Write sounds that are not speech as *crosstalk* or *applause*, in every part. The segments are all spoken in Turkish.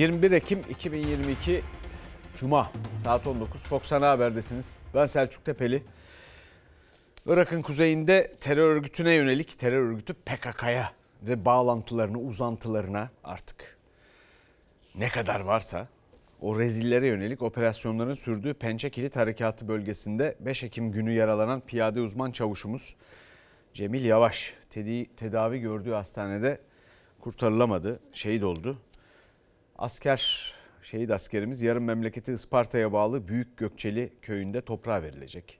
21 Ekim 2022 Cuma saat 19 Fox Ana Haber'desiniz. Ben Selçuk Tepeli. Irak'ın kuzeyinde terör örgütüne yönelik terör örgütü PKK'ya ve bağlantılarını, uzantılarına artık ne kadar varsa o rezillere yönelik operasyonların sürdüğü Pençe Kilit Harekatı bölgesinde 5 Ekim günü yaralanan piyade uzman çavuşumuz Cemil Yavaş tedavi gördüğü hastanede kurtarılamadı, şehit oldu. Asker, şehit askerimiz yarın memleketi Isparta'ya bağlı Büyük Gökçeli köyünde toprağa verilecek.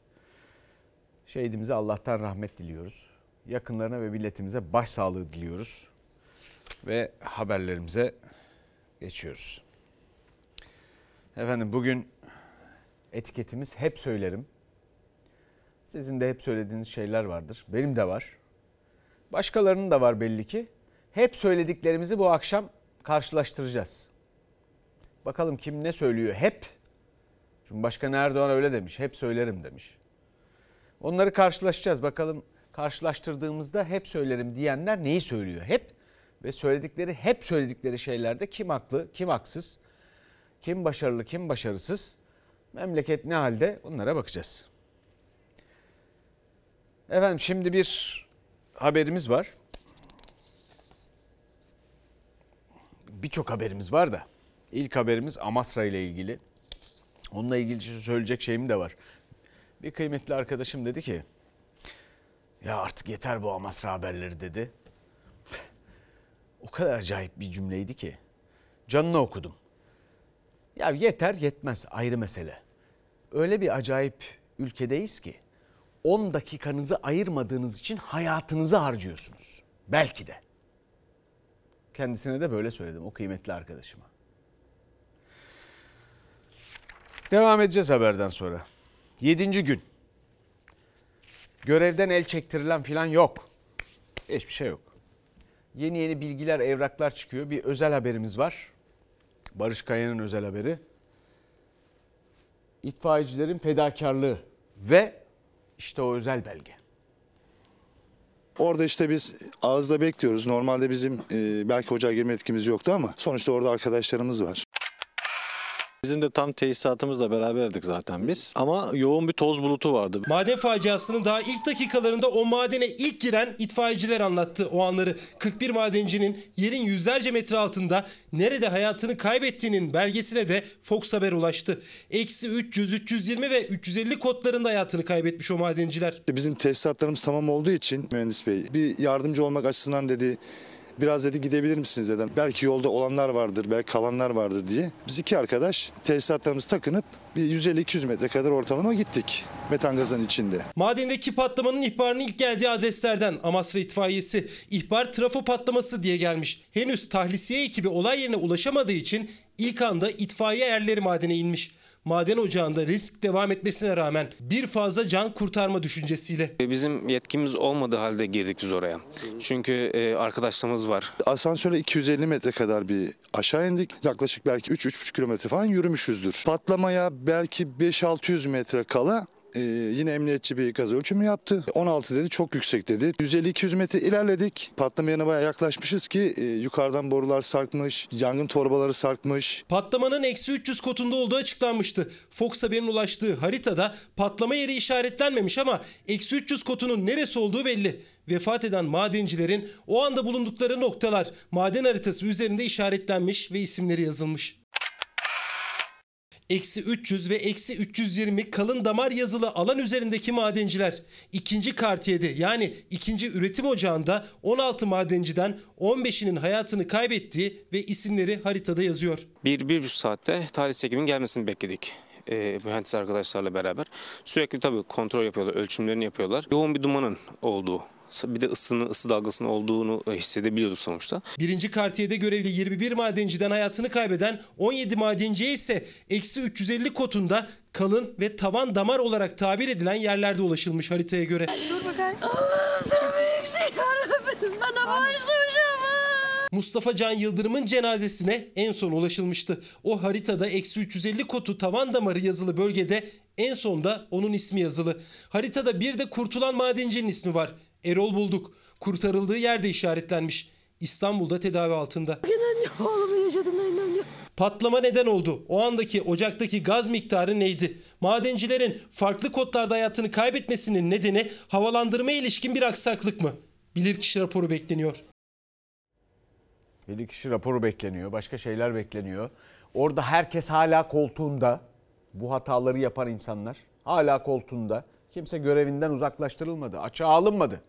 Şehidimize Allah'tan rahmet diliyoruz. Yakınlarına ve milletimize başsağlığı diliyoruz. Ve haberlerimize geçiyoruz. Efendim bugün etiketimiz hep söylerim. Sizin de hep söylediğiniz şeyler vardır. Benim de var. Başkalarının da var belli ki. Hep söylediklerimizi bu akşam karşılaştıracağız. Bakalım kim ne söylüyor hep. Cumhurbaşkanı Erdoğan öyle demiş. Hep söylerim demiş. Onları karşılaşacağız. Bakalım karşılaştırdığımızda hep söylerim diyenler neyi söylüyor hep ve söyledikleri hep söyledikleri şeylerde kim haklı, kim haksız, kim başarılı, kim başarısız, memleket ne halde onlara bakacağız. Efendim şimdi bir haberimiz var. Birçok haberimiz var da ilk haberimiz Amasra ile ilgili. Onunla ilgili söyleyecek şeyim de var. Bir kıymetli arkadaşım dedi ki ya artık yeter bu Amasra haberleri dedi. O kadar acayip bir cümleydi ki. Canını okudum. Ya yeter yetmez ayrı mesele. Öyle bir acayip ülkedeyiz ki 10 dakikanızı ayırmadığınız için hayatınızı harcıyorsunuz. Belki de. Kendisine de böyle söyledim o kıymetli arkadaşıma. Devam edeceğiz haberden sonra. Yedinci gün. Görevden el çektirilen filan yok. Hiçbir şey yok. Yeni yeni bilgiler, evraklar çıkıyor. Bir özel haberimiz var. Barış Kaya'nın özel haberi. İtfaiyecilerin fedakarlığı ve işte o özel belge. Orada işte biz ağızda bekliyoruz. Normalde bizim e, belki ocağa girme etkimiz yoktu ama sonuçta orada arkadaşlarımız var. Bizim de tam tesisatımızla beraberdik zaten biz. Ama yoğun bir toz bulutu vardı. Maden faciasının daha ilk dakikalarında o madene ilk giren itfaiyeciler anlattı o anları. 41 madencinin yerin yüzlerce metre altında nerede hayatını kaybettiğinin belgesine de Fox Haber ulaştı. Eksi 300, 320 ve 350 kodlarında hayatını kaybetmiş o madenciler. Bizim tesisatlarımız tamam olduğu için mühendis bey bir yardımcı olmak açısından dedi Biraz dedi gidebilir misiniz dedim. Belki yolda olanlar vardır, belki kalanlar vardır diye. Biz iki arkadaş tesisatlarımızı takınıp bir 150-200 metre kadar ortalama gittik metan gazının içinde. Madendeki patlamanın ihbarının ilk geldiği adreslerden Amasra itfaiyesi. ihbar trafo patlaması diye gelmiş. Henüz tahlisiye ekibi olay yerine ulaşamadığı için ilk anda itfaiye erleri madene inmiş maden ocağında risk devam etmesine rağmen bir fazla can kurtarma düşüncesiyle. Bizim yetkimiz olmadığı halde girdik biz oraya. Çünkü e, arkadaşlarımız var. Asansörle 250 metre kadar bir aşağı indik. Yaklaşık belki 3-3,5 kilometre falan yürümüşüzdür. Patlamaya belki 5-600 metre kala ee, yine emniyetçi bir gaz ölçümü yaptı. 16 dedi çok yüksek dedi. 150-200 metre ilerledik. Patlama yerine bayağı yaklaşmışız ki e, yukarıdan borular sarkmış, yangın torbaları sarkmış. Patlamanın eksi 300 kotunda olduğu açıklanmıştı. Fox Haber'in ulaştığı haritada patlama yeri işaretlenmemiş ama eksi 300 kotunun neresi olduğu belli. Vefat eden madencilerin o anda bulundukları noktalar maden haritası üzerinde işaretlenmiş ve isimleri yazılmış eksi 300 ve eksi 320 kalın damar yazılı alan üzerindeki madenciler. ikinci kartiyede yani ikinci üretim ocağında 16 madenciden 15'inin hayatını kaybettiği ve isimleri haritada yazıyor. Bir, bir buçuk saatte tahlis ekibinin gelmesini bekledik e, mühendis arkadaşlarla beraber. Sürekli tabii kontrol yapıyorlar, ölçümlerini yapıyorlar. Yoğun bir dumanın olduğu bir de ısının ısı dalgasının olduğunu e, hissedebiliyorduk sonuçta. Birinci kartiyede görevli 21 madenciden hayatını kaybeden 17 madenciye ise eksi 350 kotunda kalın ve tavan damar olarak tabir edilen yerlerde ulaşılmış haritaya göre. Dur bakayım. Allah'ım sen büyük şey yarabbim. Bana bağışlayacağım. Mustafa Can Yıldırım'ın cenazesine en son ulaşılmıştı. O haritada eksi 350 kotu tavan damarı yazılı bölgede en sonda onun ismi yazılı. Haritada bir de kurtulan madencinin ismi var. Erol bulduk. Kurtarıldığı yerde işaretlenmiş. İstanbul'da tedavi altında. İnanıyorum oğlumu yaşadığına inanıyorum. Patlama neden oldu? O andaki ocaktaki gaz miktarı neydi? Madencilerin farklı kodlarda hayatını kaybetmesinin nedeni havalandırmaya ilişkin bir aksaklık mı? Bilirkişi raporu bekleniyor. Bilirkişi raporu bekleniyor. Başka şeyler bekleniyor. Orada herkes hala koltuğunda. Bu hataları yapan insanlar hala koltuğunda. Kimse görevinden uzaklaştırılmadı. Açığa alınmadı.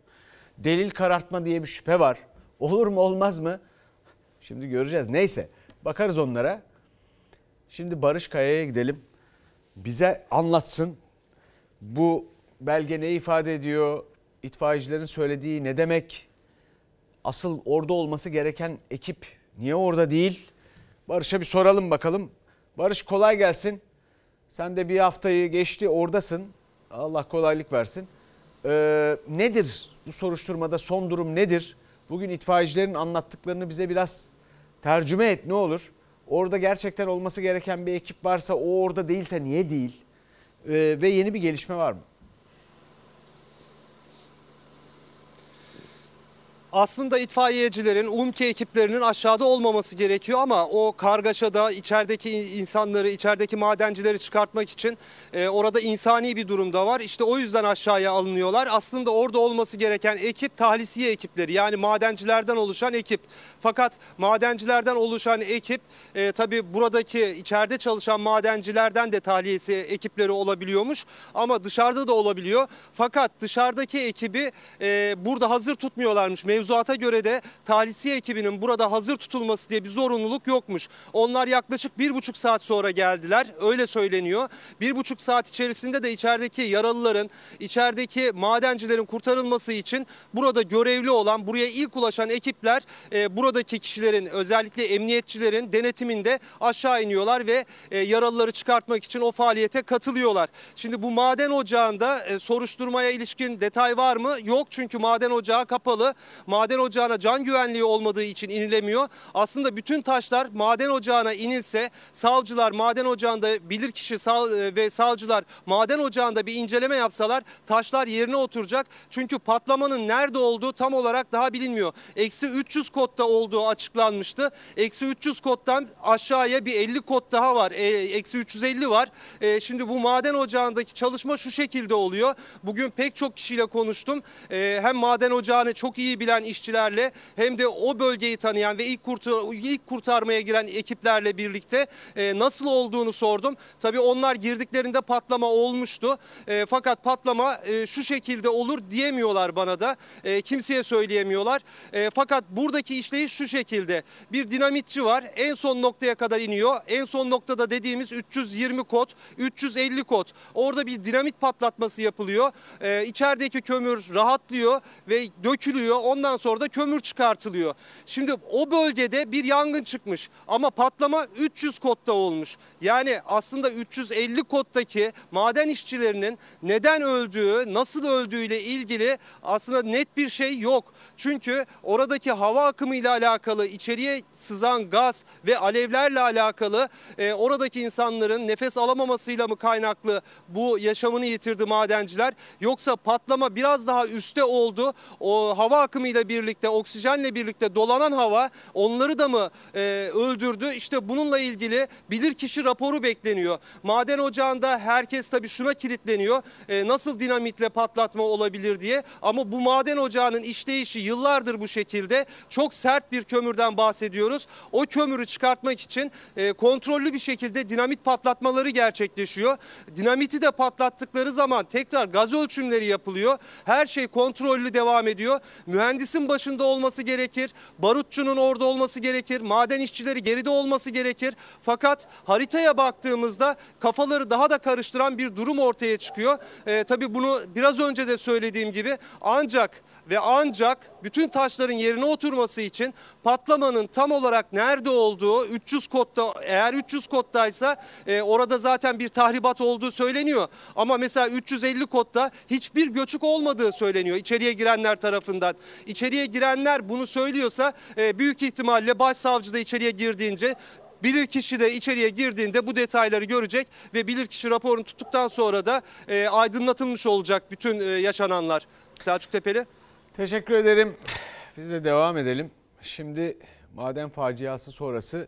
Delil karartma diye bir şüphe var. Olur mu olmaz mı? Şimdi göreceğiz. Neyse bakarız onlara. Şimdi Barış Kaya'ya gidelim. Bize anlatsın. Bu belge ne ifade ediyor? İtfaiyecilerin söylediği ne demek? Asıl orada olması gereken ekip niye orada değil? Barış'a bir soralım bakalım. Barış kolay gelsin. Sen de bir haftayı geçti oradasın. Allah kolaylık versin. Ee, nedir bu soruşturmada son durum nedir? Bugün itfaiyecilerin anlattıklarını bize biraz tercüme et ne olur. Orada gerçekten olması gereken bir ekip varsa o orada değilse niye değil? Ee, ve yeni bir gelişme var mı? Aslında itfaiyecilerin, UMKE ekiplerinin aşağıda olmaması gerekiyor ama o kargaşada içerideki insanları, içerideki madencileri çıkartmak için e, orada insani bir durumda var. İşte o yüzden aşağıya alınıyorlar. Aslında orada olması gereken ekip tahlisiye ekipleri yani madencilerden oluşan ekip. Fakat madencilerden oluşan ekip e, tabii buradaki içeride çalışan madencilerden de tahliyesi ekipleri olabiliyormuş ama dışarıda da olabiliyor. Fakat dışarıdaki ekibi e, burada hazır tutmuyorlarmış. Mevzuata göre de tahlisiye ekibinin burada hazır tutulması diye bir zorunluluk yokmuş. Onlar yaklaşık bir buçuk saat sonra geldiler. Öyle söyleniyor. Bir buçuk saat içerisinde de içerideki yaralıların, içerideki madencilerin kurtarılması için burada görevli olan, buraya ilk ulaşan ekipler e, buradaki kişilerin özellikle emniyetçilerin denetiminde aşağı iniyorlar ve e, yaralıları çıkartmak için o faaliyete katılıyorlar. Şimdi bu maden ocağında e, soruşturmaya ilişkin detay var mı? Yok çünkü maden ocağı kapalı. Maden ocağına can güvenliği olmadığı için inilemiyor. Aslında bütün taşlar maden ocağına inilse savcılar maden ocağında bilirkişi sav- e, ve savcılar maden ocağında bir inceleme yapsalar taşlar yerine oturacak. Çünkü patlamanın nerede olduğu tam olarak daha bilinmiyor. Eksi 300 kodda olduğu açıklanmıştı. Eksi 300 koddan aşağıya bir 50 kod daha var. E, Eksi 350 var. E, Şimdi bu maden ocağındaki çalışma şu şekilde oluyor. Bugün pek çok kişiyle konuştum. Hem maden ocağını çok iyi bilen işçilerle hem de o bölgeyi tanıyan ve ilk, kurtar, ilk kurtarmaya giren ekiplerle birlikte e, nasıl olduğunu sordum. Tabii onlar girdiklerinde patlama olmuştu. E, fakat patlama e, şu şekilde olur diyemiyorlar bana da. E, kimseye söyleyemiyorlar. E, fakat buradaki işleyiş şu şekilde. Bir dinamitçi var. En son noktaya kadar iniyor. En son noktada dediğimiz 320 kod, 350 kod. Orada bir dinamit patlatması yapılıyor. E, içerideki kömür rahatlıyor ve dökülüyor. Ondan sonra da kömür çıkartılıyor. Şimdi o bölgede bir yangın çıkmış ama patlama 300 kodda olmuş. Yani aslında 350 koddaki maden işçilerinin neden öldüğü, nasıl öldüğüyle ilgili aslında net bir şey yok. Çünkü oradaki hava akımıyla alakalı, içeriye sızan gaz ve alevlerle alakalı e, oradaki insanların nefes alamamasıyla mı kaynaklı bu yaşamını yitirdi madenciler? Yoksa patlama biraz daha üste oldu. O hava akımıyla birlikte, oksijenle birlikte dolanan hava onları da mı e, öldürdü? İşte bununla ilgili bilirkişi raporu bekleniyor. Maden ocağında herkes tabii şuna kilitleniyor. E, nasıl dinamitle patlatma olabilir diye. Ama bu maden ocağının işleyişi yıllardır bu şekilde. Çok sert bir kömürden bahsediyoruz. O kömürü çıkartmak için e, kontrollü bir şekilde dinamit patlatmaları gerçekleşiyor. Dinamiti de patlattıkları zaman tekrar gaz ölçümleri yapılıyor. Her şey kontrollü devam ediyor. Mühendisin başında olması gerekir. Barutçunun orada olması gerekir. Maden işçileri geride olması gerekir. Fakat haritaya baktığımızda kafaları daha da karıştıran bir durum ortaya çıkıyor. E, tabii bunu biraz önce de söylediğim gibi ancak ve ancak bütün taşların yerine oturması için patlamanın tam olarak nerede olduğu 300 kodda eğer 300 koddaysa e, orada zaten bir tahribat olduğu söyleniyor. Ama mesela 350 kodda hiçbir göçük olmadığı söyleniyor içeriye girenler tarafından. İçeriye girenler bunu söylüyorsa e, büyük ihtimalle başsavcı da içeriye girdiğince Bilirkişi de içeriye girdiğinde bu detayları görecek ve bilirkişi raporunu tuttuktan sonra da e, aydınlatılmış olacak bütün e, yaşananlar. Selçuk Tepeli. Teşekkür ederim. Biz de devam edelim. Şimdi maden faciası sonrası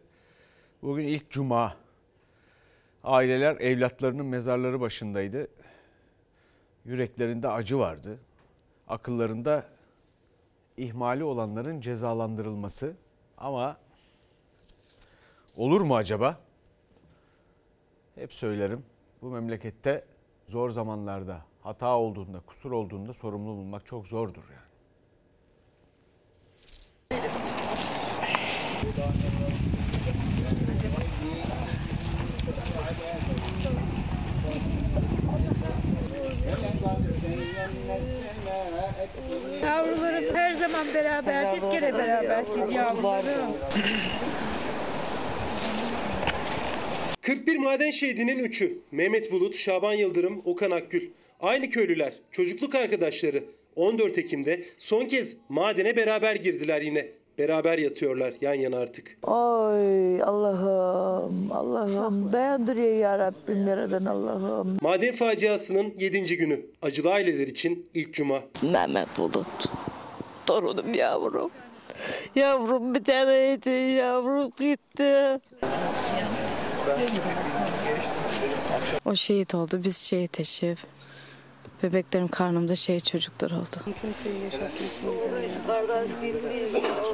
Bugün ilk cuma. Aileler evlatlarının mezarları başındaydı. Yüreklerinde acı vardı. Akıllarında ihmali olanların cezalandırılması. Ama olur mu acaba? Hep söylerim. Bu memlekette zor zamanlarda hata olduğunda, kusur olduğunda sorumlu bulmak çok zordur yani. Yavrularım her zaman beraber, biz kere berabersiz yavrularım. 41 maden şehidinin 3'ü Mehmet Bulut, Şaban Yıldırım, Okan Akgül. Aynı köylüler, çocukluk arkadaşları 14 Ekim'de son kez madene beraber girdiler yine. Beraber yatıyorlar yan yana artık. Oy Allah'ım, Allah'ım dayandırıyor ya Rabbim yaradan Allah'ım. Maden faciasının 7. günü. Acılı aileler için ilk cuma. Mehmet Bulut, torunum yavrum. Yavrum bir taneydi, yavrum gitti. O şehit oldu, biz şehit eşi. Bebeklerim karnımda şehit çocuklar oldu.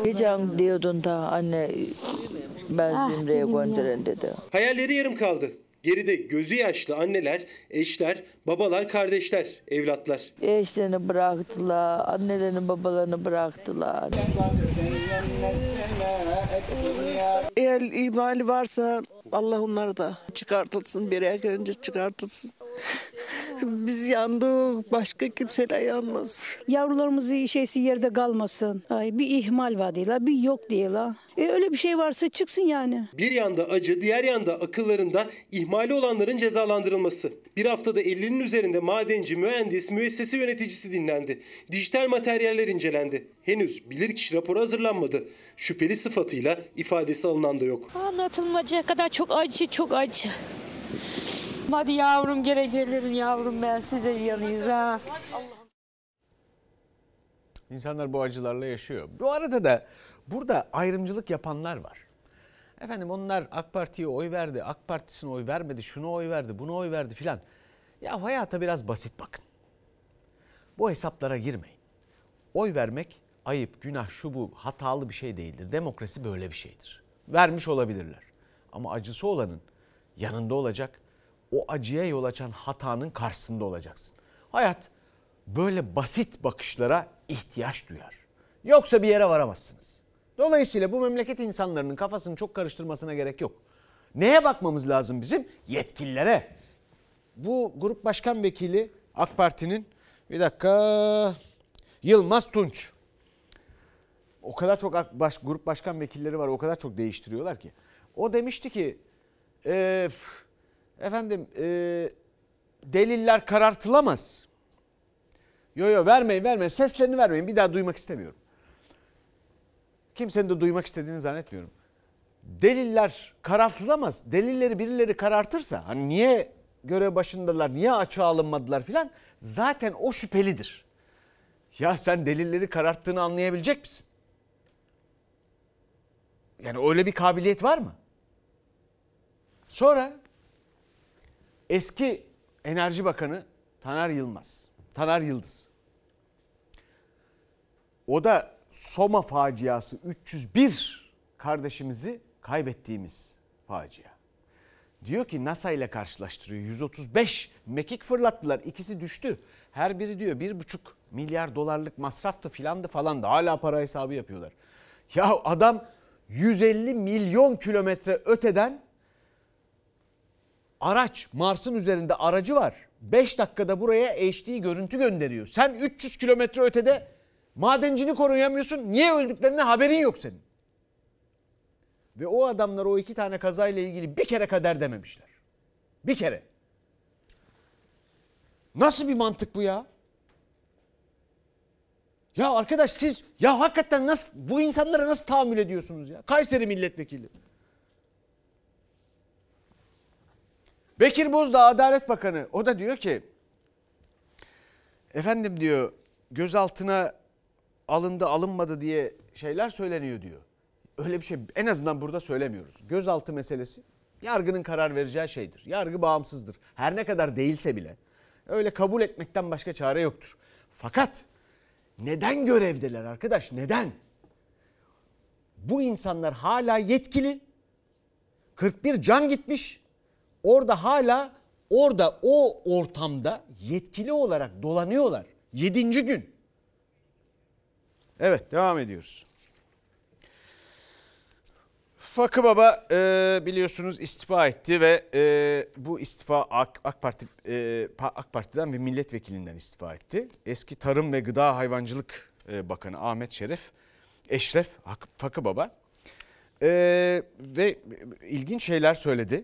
Hiç an diyordun da anne ben Zümre'ye gönderen dedi. Hayalleri yarım kaldı. Geride gözü yaşlı anneler, eşler, babalar, kardeşler, evlatlar. Eşlerini bıraktılar, annelerini babalarını bıraktılar. Eğer imali varsa Allah onları da çıkartılsın. Bir ay önce çıkartılsın. *laughs* Biz yandık. Başka kimseler yanmaz. Yavrularımızın şeysi yerde kalmasın. Ay, bir ihmal var diyorlar, bir yok diyorlar. E, öyle bir şey varsa çıksın yani. Bir yanda acı, diğer yanda akıllarında ihmali olanların cezalandırılması. Bir haftada 50'nin üzerinde madenci, mühendis, müessese yöneticisi dinlendi. Dijital materyaller incelendi. Henüz bilirkişi raporu hazırlanmadı. Şüpheli sıfatıyla ifadesi alınan da yok. Anlatılmayacak kadar çok acı, çok acı. Hadi yavrum gene gelirim yavrum ben size yanıyız ha. İnsanlar bu acılarla yaşıyor. Bu arada da burada ayrımcılık yapanlar var. Efendim onlar AK Parti'ye oy verdi, AK Partisi'ne oy vermedi, şuna oy verdi, buna oy verdi filan. Ya hayata biraz basit bakın. Bu hesaplara girmeyin. Oy vermek ayıp, günah, şu bu hatalı bir şey değildir. Demokrasi böyle bir şeydir. Vermiş olabilirler. Ama acısı olanın yanında olacak. O acıya yol açan hatanın karşısında olacaksın. Hayat böyle basit bakışlara ihtiyaç duyar. Yoksa bir yere varamazsınız. Dolayısıyla bu memleket insanların kafasını çok karıştırmasına gerek yok. Neye bakmamız lazım bizim? Yetkililere. Bu grup başkan vekili AK Parti'nin bir dakika Yılmaz Tunç. O kadar çok baş, grup başkan vekilleri var o kadar çok değiştiriyorlar ki. O demişti ki e, efendim e, deliller karartılamaz. Yo yo vermeyin vermeyin seslerini vermeyin bir daha duymak istemiyorum. Kimsenin de duymak istediğini zannetmiyorum. Deliller karartılamaz. Delilleri birileri karartırsa hani niye görev başındalar, niye açığa alınmadılar filan zaten o şüphelidir. Ya sen delilleri kararttığını anlayabilecek misin? Yani öyle bir kabiliyet var mı? Sonra eski Enerji Bakanı Taner Yılmaz, Taner Yıldız. O da Soma faciası 301 kardeşimizi kaybettiğimiz facia. Diyor ki NASA ile karşılaştırıyor. 135 mekik fırlattılar. İkisi düştü. Her biri diyor bir buçuk milyar dolarlık masraftı filandı falan da hala para hesabı yapıyorlar. Ya adam 150 milyon kilometre öteden araç Mars'ın üzerinde aracı var. 5 dakikada buraya HD görüntü gönderiyor. Sen 300 kilometre ötede madencini koruyamıyorsun. Niye öldüklerine haberin yok senin. Ve o adamlar o iki tane kazayla ilgili bir kere kader dememişler. Bir kere. Nasıl bir mantık bu ya? Ya arkadaş siz ya hakikaten nasıl bu insanlara nasıl tahammül ediyorsunuz ya? Kayseri milletvekili. Bekir Bozdağ Adalet Bakanı o da diyor ki efendim diyor gözaltına alındı alınmadı diye şeyler söyleniyor diyor. öyle bir şey en azından burada söylemiyoruz. Gözaltı meselesi yargının karar vereceği şeydir. Yargı bağımsızdır. Her ne kadar değilse bile öyle kabul etmekten başka çare yoktur. Fakat neden görevdeler arkadaş? Neden? Bu insanlar hala yetkili. 41 can gitmiş. Orada hala orada o ortamda yetkili olarak dolanıyorlar. Yedinci gün. Evet devam ediyoruz. Fakı Baba e, biliyorsunuz istifa etti ve e, bu istifa AK, AK Parti e, AK Parti'den ve milletvekilinden istifa etti. Eski Tarım ve Gıda Hayvancılık e, Bakanı Ahmet Şeref Eşref Fakı Baba e, ve ilginç şeyler söyledi.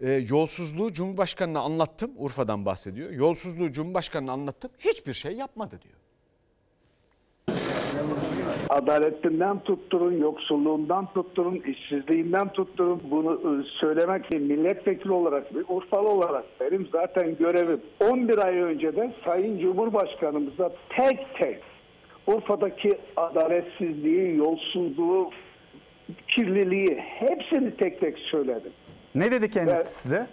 E, yolsuzluğu Cumhurbaşkanı'na anlattım. Urfa'dan bahsediyor. Yolsuzluğu Cumhurbaşkanı'na anlattım. Hiçbir şey yapmadı diyor. Adaletinden tutturun, yoksulluğundan tutturun, işsizliğinden tutturun. Bunu e, söylemek milletvekili olarak, bir Urfalı olarak benim zaten görevim. 11 ay önce de Sayın Cumhurbaşkanımıza tek tek Urfa'daki adaletsizliği, yolsuzluğu, kirliliği hepsini tek tek söyledim. Ne dedi kendisi Evet. size?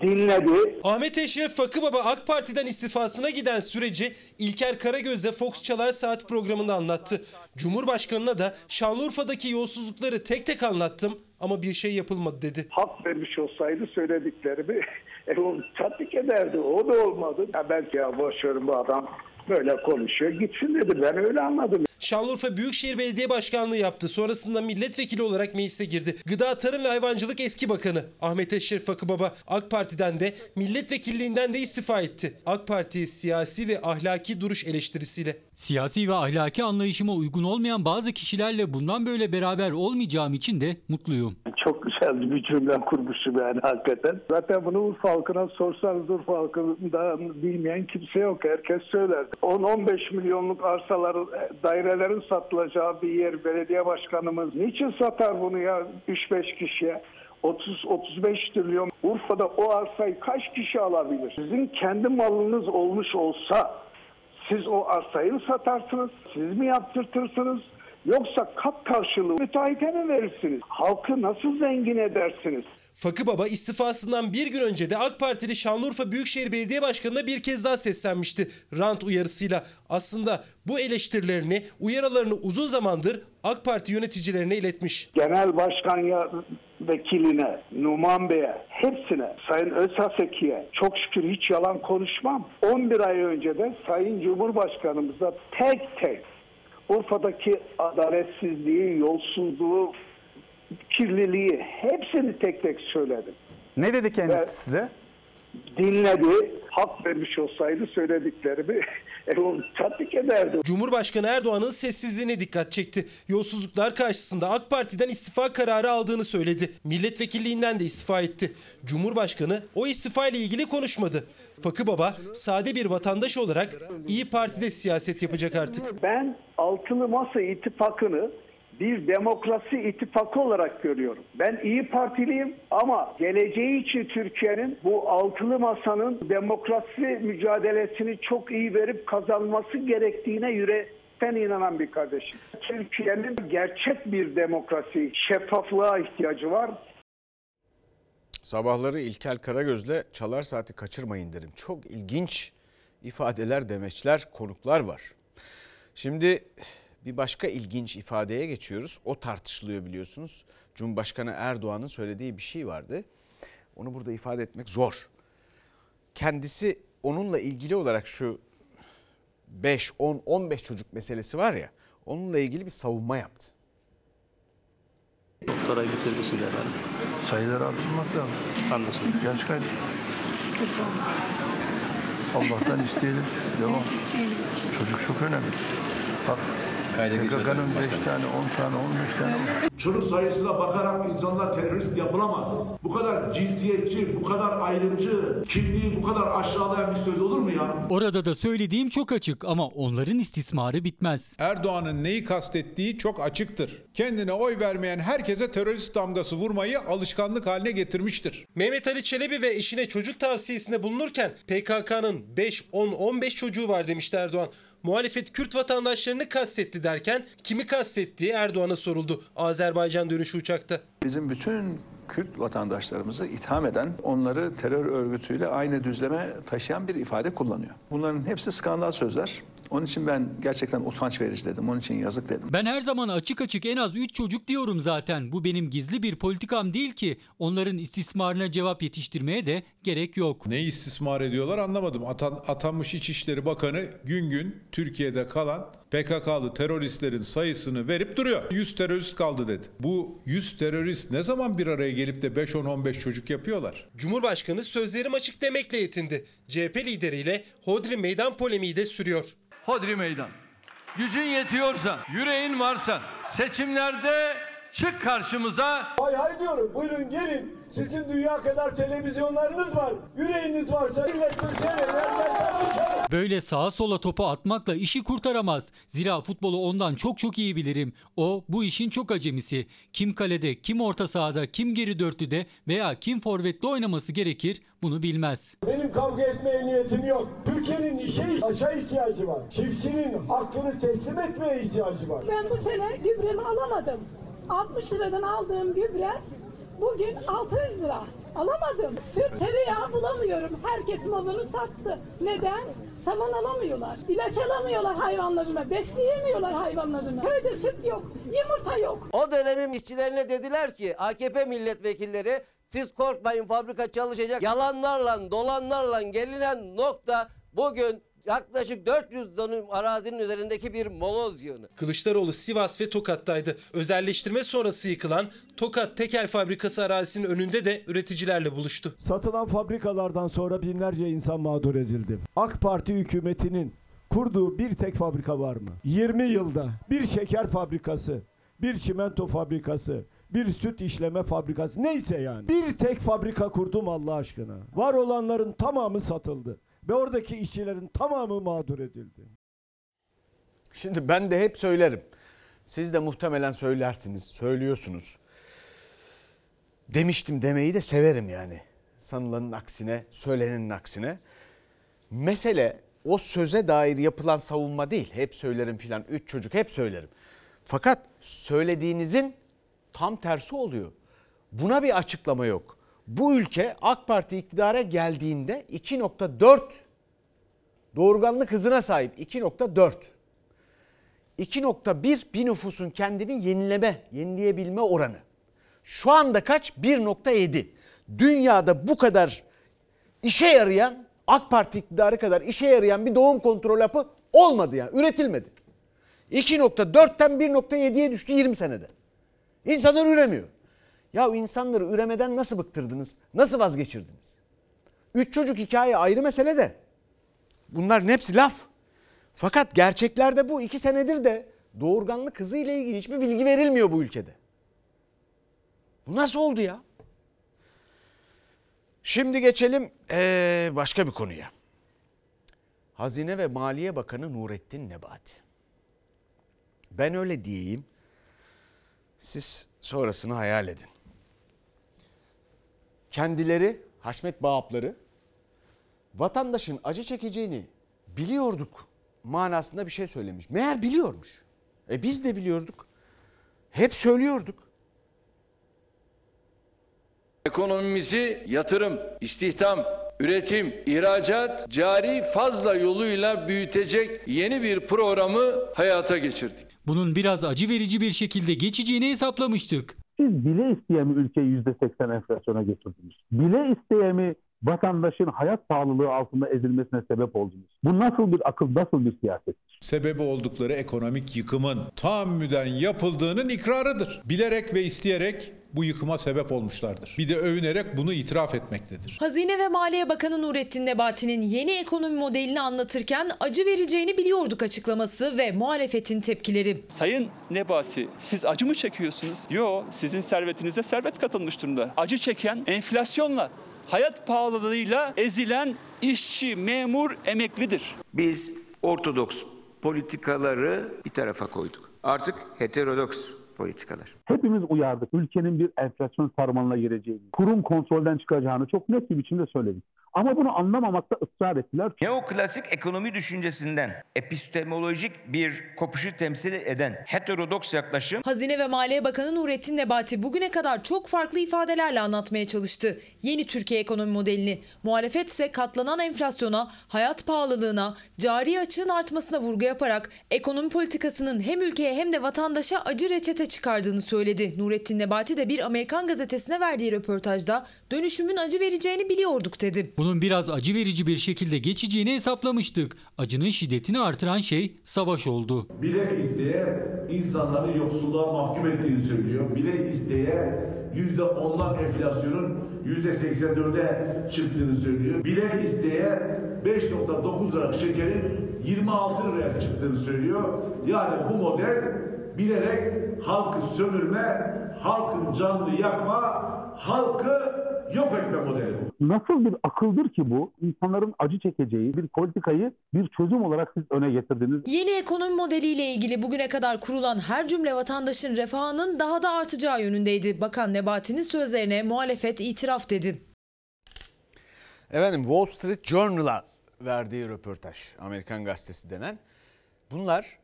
Dinledi. Ahmet Eşref Fakı Baba AK Parti'den istifasına giden süreci İlker Karagöz'le Fox Çalar Saat programında anlattı. Cumhurbaşkanına da Şanlıurfa'daki yolsuzlukları tek tek anlattım ama bir şey yapılmadı dedi. Hak vermiş olsaydı söylediklerimi *laughs* e, o tatbik ederdi. O da olmadı. Ya belki ya boş verin bu adam böyle konuşuyor. Gitsin dedi. Ben öyle anladım. Şanlıurfa Büyükşehir Belediye Başkanlığı yaptı. Sonrasında milletvekili olarak meclise girdi. Gıda, Tarım ve Hayvancılık eski bakanı Ahmet Eşref Fakı Baba AK Parti'den de milletvekilliğinden de istifa etti. AK Parti'ye siyasi ve ahlaki duruş eleştirisiyle. Siyasi ve ahlaki anlayışıma uygun olmayan bazı kişilerle bundan böyle beraber olmayacağım için de mutluyum. Çok güzel bir cümle kurmuşum yani hakikaten. Zaten bunu Urfa halkına sorsanız Urfa halkından bilmeyen kimse yok. Herkes söyler. 10-15 milyonluk arsaların, dairelerin satılacağı bir yer belediye başkanımız niçin satar bunu ya 3-5 kişiye? 30-35 trilyon Urfa'da o arsayı kaç kişi alabilir? Sizin kendi malınız olmuş olsa siz o arsayı satarsınız? Siz mi yaptırtırsınız? Yoksa kat karşılığı müteahhite mi verirsiniz? Halkı nasıl zengin edersiniz? Fakı Baba istifasından bir gün önce de AK Partili Şanlıurfa Büyükşehir Belediye Başkanı'na bir kez daha seslenmişti rant uyarısıyla. Aslında bu eleştirilerini, uyarılarını uzun zamandır AK Parti yöneticilerine iletmiş. Genel başkan ya vekiline, Numan Bey'e, hepsine, Sayın Özhaseki'ye çok şükür hiç yalan konuşmam. 11 ay önce de Sayın Cumhurbaşkanımıza tek tek Urfa'daki adaletsizliği, yolsuzluğu, kirliliği hepsini tek tek söyledim. Ne dedi kendisi Evet. size? Dinledi, hak vermiş olsaydı söylediklerimi e, o tatbik ederdi. Cumhurbaşkanı Erdoğan'ın sessizliğine dikkat çekti. Yolsuzluklar karşısında AK Parti'den istifa kararı aldığını söyledi. Milletvekilliğinden de istifa etti. Cumhurbaşkanı o istifa ile ilgili konuşmadı. Fakı Baba sade bir vatandaş olarak İyi Parti'de siyaset yapacak artık. Ben Altılı Masa ittifakını bir demokrasi ittifakı olarak görüyorum. Ben İyi Partiliyim ama geleceği için Türkiye'nin bu altılı masanın demokrasi mücadelesini çok iyi verip kazanması gerektiğine yürekten inanan bir kardeşim. Türkiye'nin gerçek bir demokrasi, şeffaflığa ihtiyacı var. Sabahları İlkel Karagöz'le çalar saati kaçırmayın derim. Çok ilginç ifadeler, demeçler, konuklar var. Şimdi bir başka ilginç ifadeye geçiyoruz. O tartışılıyor biliyorsunuz. Cumhurbaşkanı Erdoğan'ın söylediği bir şey vardı. Onu burada ifade etmek zor. Kendisi onunla ilgili olarak şu 5, 10, 15 çocuk meselesi var ya. Onunla ilgili bir savunma yaptı. Doktora bitirdi şimdi herhalde. Sayıları artırmak lazım. Anlaşıldı. Yaş kaç? Allah'tan isteyelim. Devam. Çocuk çok önemli. Bak PKK'nın 5 tane, 10 tane, 15 tane. Çocuk sayısına bakarak insanlar terörist yapılamaz. Bu kadar cinsiyetçi, bu kadar ayrımcı, kimliği bu kadar aşağılayan bir söz olur mu ya? Orada da söylediğim çok açık ama onların istismarı bitmez. Erdoğan'ın neyi kastettiği çok açıktır. Kendine oy vermeyen herkese terörist damgası vurmayı alışkanlık haline getirmiştir. Mehmet Ali Çelebi ve eşine çocuk tavsiyesinde bulunurken PKK'nın 5, 10, 15 çocuğu var demişti Erdoğan. Muhalefet Kürt vatandaşlarını kastetti derken kimi kastettiği Erdoğan'a soruldu Azerbaycan dönüşü uçakta. Bizim bütün Kürt vatandaşlarımızı itham eden, onları terör örgütüyle aynı düzleme taşıyan bir ifade kullanıyor. Bunların hepsi skandal sözler. Onun için ben gerçekten utanç verici dedim. Onun için yazık dedim. Ben her zaman açık açık en az 3 çocuk diyorum zaten. Bu benim gizli bir politikam değil ki. Onların istismarına cevap yetiştirmeye de gerek yok. Ne istismar ediyorlar anlamadım. Atan, atanmış İçişleri Bakanı gün gün Türkiye'de kalan PKK'lı teröristlerin sayısını verip duruyor. 100 terörist kaldı dedi. Bu 100 terörist ne zaman bir araya gelip de 5-10-15 çocuk yapıyorlar? Cumhurbaşkanı sözlerim açık demekle yetindi. CHP lideriyle Hodri meydan polemiği de sürüyor. Hodri meydan. Gücün yetiyorsa, yüreğin varsa seçimlerde çık karşımıza. Hay hay diyorum. Buyurun gelin. Sizin dünya kadar televizyonlarınız var. Yüreğiniz varsa. Böyle sağa sola topu atmakla işi kurtaramaz. Zira futbolu ondan çok çok iyi bilirim. O bu işin çok acemisi. Kim kalede, kim orta sahada, kim geri dörtlüde veya kim forvette oynaması gerekir bunu bilmez. Benim kavga etmeye niyetim yok. Türkiye'nin işe aşağı ihtiyacı var. Çiftçinin hakkını teslim etmeye ihtiyacı var. Ben bu sene gübremi alamadım. 60 liradan aldığım gübre bugün 600 lira. Alamadım. Süt tereyağı bulamıyorum. Herkes malını sattı. Neden? Saman alamıyorlar. İlaç alamıyorlar hayvanlarına. Besleyemiyorlar hayvanlarını. Köyde süt yok. Yumurta yok. O dönemin işçilerine dediler ki AKP milletvekilleri siz korkmayın fabrika çalışacak. Yalanlarla dolanlarla gelinen nokta bugün yaklaşık 400 dönüm arazinin üzerindeki bir moloz yığını. Kılıçdaroğlu Sivas ve Tokat'taydı. Özelleştirme sonrası yıkılan Tokat Tekel Fabrikası arazisinin önünde de üreticilerle buluştu. Satılan fabrikalardan sonra binlerce insan mağdur edildi. AK Parti hükümetinin kurduğu bir tek fabrika var mı? 20 yılda bir şeker fabrikası, bir çimento fabrikası, bir süt işleme fabrikası neyse yani. Bir tek fabrika kurdum Allah aşkına. Var olanların tamamı satıldı ve oradaki işçilerin tamamı mağdur edildi. Şimdi ben de hep söylerim. Siz de muhtemelen söylersiniz, söylüyorsunuz. Demiştim demeyi de severim yani. Sanılanın aksine, söylenenin aksine. Mesele o söze dair yapılan savunma değil. Hep söylerim filan. Üç çocuk hep söylerim. Fakat söylediğinizin tam tersi oluyor. Buna bir açıklama yok. Bu ülke AK Parti iktidara geldiğinde 2.4 doğurganlık hızına sahip 2.4. 2.1 bir nüfusun kendini yenileme, yenileyebilme oranı. Şu anda kaç? 1.7. Dünyada bu kadar işe yarayan AK Parti iktidarı kadar işe yarayan bir doğum kontrol hapı olmadı yani üretilmedi. 2.4'ten 1.7'ye düştü 20 senede. İnsanlar üremiyor. Ya insanları üremeden nasıl bıktırdınız? Nasıl vazgeçirdiniz? Üç çocuk hikaye ayrı mesele de. Bunların hepsi laf. Fakat gerçeklerde bu iki senedir de doğurganlık hızı ile ilgili hiçbir bilgi verilmiyor bu ülkede. Bu nasıl oldu ya? Şimdi geçelim ee, başka bir konuya. Hazine ve Maliye Bakanı Nurettin Nebati. Ben öyle diyeyim. Siz sonrasını hayal edin. Kendileri Haşmet Bağapları vatandaşın acı çekeceğini biliyorduk manasında bir şey söylemiş. Meğer biliyormuş. E biz de biliyorduk. Hep söylüyorduk. Ekonomimizi yatırım, istihdam, üretim, ihracat, cari fazla yoluyla büyütecek yeni bir programı hayata geçirdik. Bunun biraz acı verici bir şekilde geçeceğini hesaplamıştık. Siz bile isteye mi ülkeyi %80 enflasyona götürdünüz? Bile isteye mi vatandaşın hayat pahalılığı altında ezilmesine sebep oldunuz. Bu nasıl bir akıl, nasıl bir siyaset? Sebebi oldukları ekonomik yıkımın tahammüden yapıldığının ikrarıdır. Bilerek ve isteyerek bu yıkıma sebep olmuşlardır. Bir de övünerek bunu itiraf etmektedir. Hazine ve Maliye Bakanı Nurettin Nebati'nin yeni ekonomi modelini anlatırken acı vereceğini biliyorduk açıklaması ve muhalefetin tepkileri. Sayın Nebati siz acı mı çekiyorsunuz? Yo sizin servetinize servet katılmış durumda. Acı çeken enflasyonla, hayat pahalılığıyla ezilen işçi, memur, emeklidir. Biz ortodoks politikaları bir tarafa koyduk. Artık heterodoks politikalar. Hepimiz uyardık. Ülkenin bir enflasyon sarmalına gireceğini, kurum kontrolden çıkacağını çok net bir biçimde söyledik. Ama bunu anlamamakta ısrar ettiler. Neoklasik ekonomi düşüncesinden epistemolojik bir kopuşu temsil eden heterodoks yaklaşım Hazine ve Maliye Bakanı Nurettin Nebati bugüne kadar çok farklı ifadelerle anlatmaya çalıştı. Yeni Türkiye ekonomi modelini. Muhalefet ise katlanan enflasyona, hayat pahalılığına, cari açığın artmasına vurgu yaparak ekonomi politikasının hem ülkeye hem de vatandaşa acı reçete çıkardığını söyledi. Nurettin Nebati de bir Amerikan gazetesine verdiği röportajda dönüşümün acı vereceğini biliyorduk dedi. Bunun biraz acı verici bir şekilde geçeceğini hesaplamıştık. Acının şiddetini artıran şey savaş oldu. Bile isteye insanları yoksulluğa mahkum ettiğini söylüyor. Bile isteye yüzde ondan enflasyonun yüzde 84'e çıktığını söylüyor. Bile isteye 5.9 lira şekerin 26 liraya çıktığını söylüyor. Yani bu model bilerek halkı sömürme, halkın canını yakma, halkı yok etme modeli bu. Nasıl bir akıldır ki bu? İnsanların acı çekeceği bir politikayı bir çözüm olarak siz öne getirdiniz. Yeni ekonomi modeliyle ilgili bugüne kadar kurulan her cümle vatandaşın refahının daha da artacağı yönündeydi. Bakan Nebati'nin sözlerine muhalefet itiraf dedi. Efendim Wall Street Journal'a verdiği röportaj Amerikan gazetesi denen. Bunlar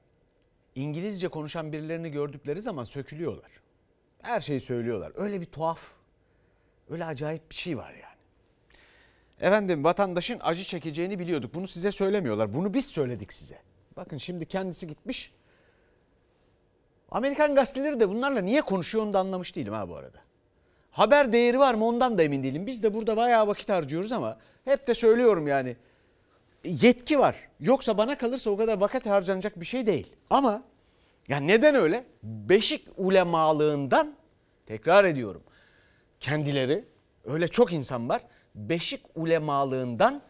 İngilizce konuşan birilerini gördükleri zaman sökülüyorlar. Her şeyi söylüyorlar. Öyle bir tuhaf, öyle acayip bir şey var yani. Efendim vatandaşın acı çekeceğini biliyorduk. Bunu size söylemiyorlar. Bunu biz söyledik size. Bakın şimdi kendisi gitmiş. Amerikan gazeteleri de bunlarla niye konuşuyor onu da anlamış değilim ha bu arada. Haber değeri var mı ondan da emin değilim. Biz de burada bayağı vakit harcıyoruz ama hep de söylüyorum yani. Yetki var. Yoksa bana kalırsa o kadar vakit harcanacak bir şey değil. Ama ya neden öyle? Beşik ulemalığından tekrar ediyorum. Kendileri öyle çok insan var. Beşik ulemalığından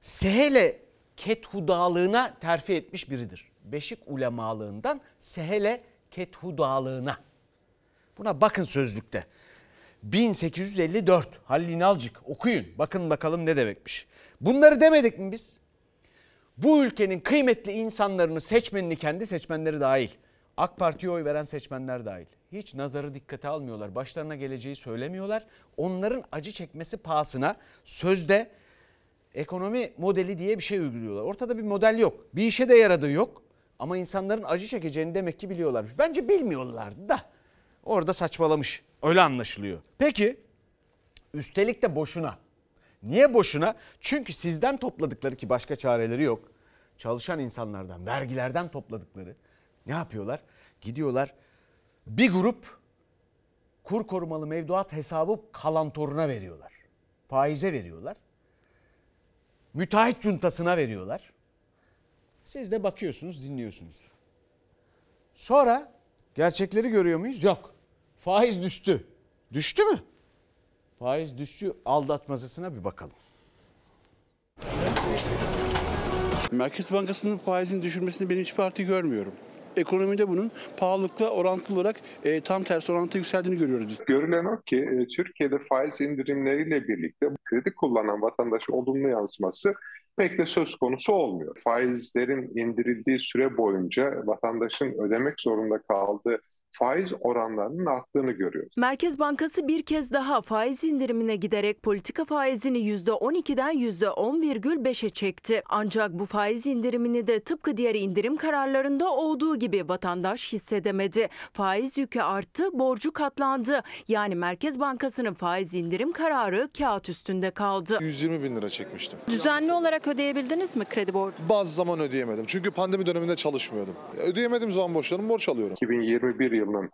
sehele kethudalığına terfi etmiş biridir. Beşik ulemalığından sehele kethudalığına. Buna bakın sözlükte. 1854 Halil İnalcık okuyun bakın bakalım ne demekmiş. Bunları demedik mi biz? Bu ülkenin kıymetli insanlarını seçmenini kendi seçmenleri dahil. AK Parti'ye oy veren seçmenler dahil. Hiç nazarı dikkate almıyorlar. Başlarına geleceği söylemiyorlar. Onların acı çekmesi pahasına sözde ekonomi modeli diye bir şey uyguluyorlar. Ortada bir model yok. Bir işe de yaradığı yok. Ama insanların acı çekeceğini demek ki biliyorlarmış. Bence bilmiyorlardı da. Orada saçmalamış. Öyle anlaşılıyor. Peki üstelik de boşuna. Niye boşuna? Çünkü sizden topladıkları ki başka çareleri yok. Çalışan insanlardan, vergilerden topladıkları ne yapıyorlar? Gidiyorlar bir grup kur korumalı mevduat hesabı kalantoruna veriyorlar. Faize veriyorlar. Müteahhit cuntasına veriyorlar. Siz de bakıyorsunuz, dinliyorsunuz. Sonra gerçekleri görüyor muyuz? Yok. Faiz düştü. Düştü mü? Faiz düştü aldatmacasına bir bakalım. Merkez Bankası'nın faizin düşürmesini benim hiçbir parti görmüyorum. Ekonomide bunun pahalılıkla orantılı olarak e, tam tersi orantıda yükseldiğini görüyoruz biz. Görülen o ki e, Türkiye'de faiz indirimleriyle birlikte kredi kullanan vatandaşın olumlu yansıması pek de söz konusu olmuyor. Faizlerin indirildiği süre boyunca vatandaşın ödemek zorunda kaldığı faiz oranlarının arttığını görüyoruz. Merkez Bankası bir kez daha faiz indirimine giderek politika faizini %12'den %10,5'e çekti. Ancak bu faiz indirimini de tıpkı diğer indirim kararlarında olduğu gibi vatandaş hissedemedi. Faiz yükü arttı, borcu katlandı. Yani Merkez Bankası'nın faiz indirim kararı kağıt üstünde kaldı. 120 bin lira çekmiştim. Düzenli olarak ödeyebildiniz mi kredi borcu? Bazı zaman ödeyemedim. Çünkü pandemi döneminde çalışmıyordum. Ödeyemediğim zaman borçlarımı borç alıyorum. 2021 yılının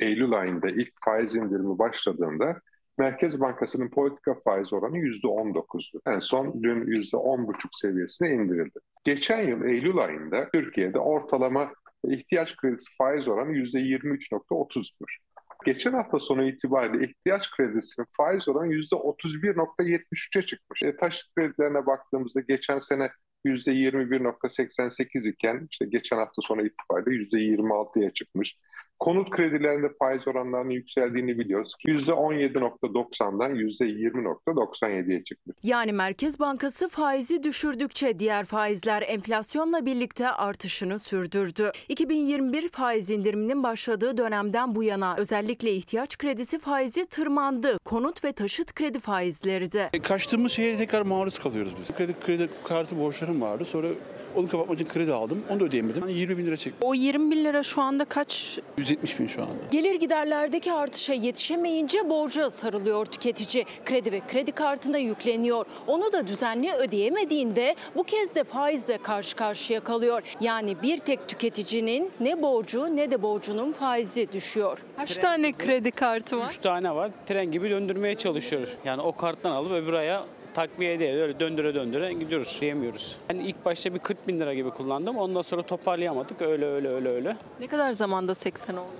Eylül ayında ilk faiz indirimi başladığında Merkez Bankası'nın politika faiz oranı %19'du. En son dün %10,5 seviyesine indirildi. Geçen yıl Eylül ayında Türkiye'de ortalama ihtiyaç kredisi faiz oranı %23.30'dur. Geçen hafta sonu itibariyle ihtiyaç kredisinin faiz oranı %31.73'e çıkmış. E, taşıt kredilerine baktığımızda geçen sene %21.88 iken işte geçen hafta sonu itibariyle %26'ya çıkmış. Konut kredilerinde faiz oranlarının yükseldiğini biliyoruz. %17.90'dan %20.97'ye çıkmış. Yani Merkez Bankası faizi düşürdükçe diğer faizler enflasyonla birlikte artışını sürdürdü. 2021 faiz indiriminin başladığı dönemden bu yana özellikle ihtiyaç kredisi faizi tırmandı. Konut ve taşıt kredi faizleri de. Kaçtığımız şeye tekrar maruz kalıyoruz biz. Kredi, kredi kartı borçlarım vardı. Sonra onu kapatmak için kredi aldım. Onu da ödeyemedim. Yani 20 bin lira çektim. O 20 bin lira şu anda kaç? 170 bin şu anda. Gelir giderlerdeki artışa yetişemeyince borca sarılıyor tüketici. Kredi ve kredi kartına yükleniyor. Onu da düzenli ödeyemediğinde bu kez de faizle karşı karşıya kalıyor. Yani bir tek tüketicinin ne borcu ne de borcunun faizi düşüyor. Kaç tane kredi kartı var? Üç tane var. Tren gibi döndürmeye çalışıyoruz. Yani o karttan alıp öbür aya takviye değil. Öyle döndüre döndüre gidiyoruz. Diyemiyoruz. Ben ilk başta bir 40 bin lira gibi kullandım. Ondan sonra toparlayamadık. Öyle öyle öyle öyle. Ne kadar zamanda 80 oldu?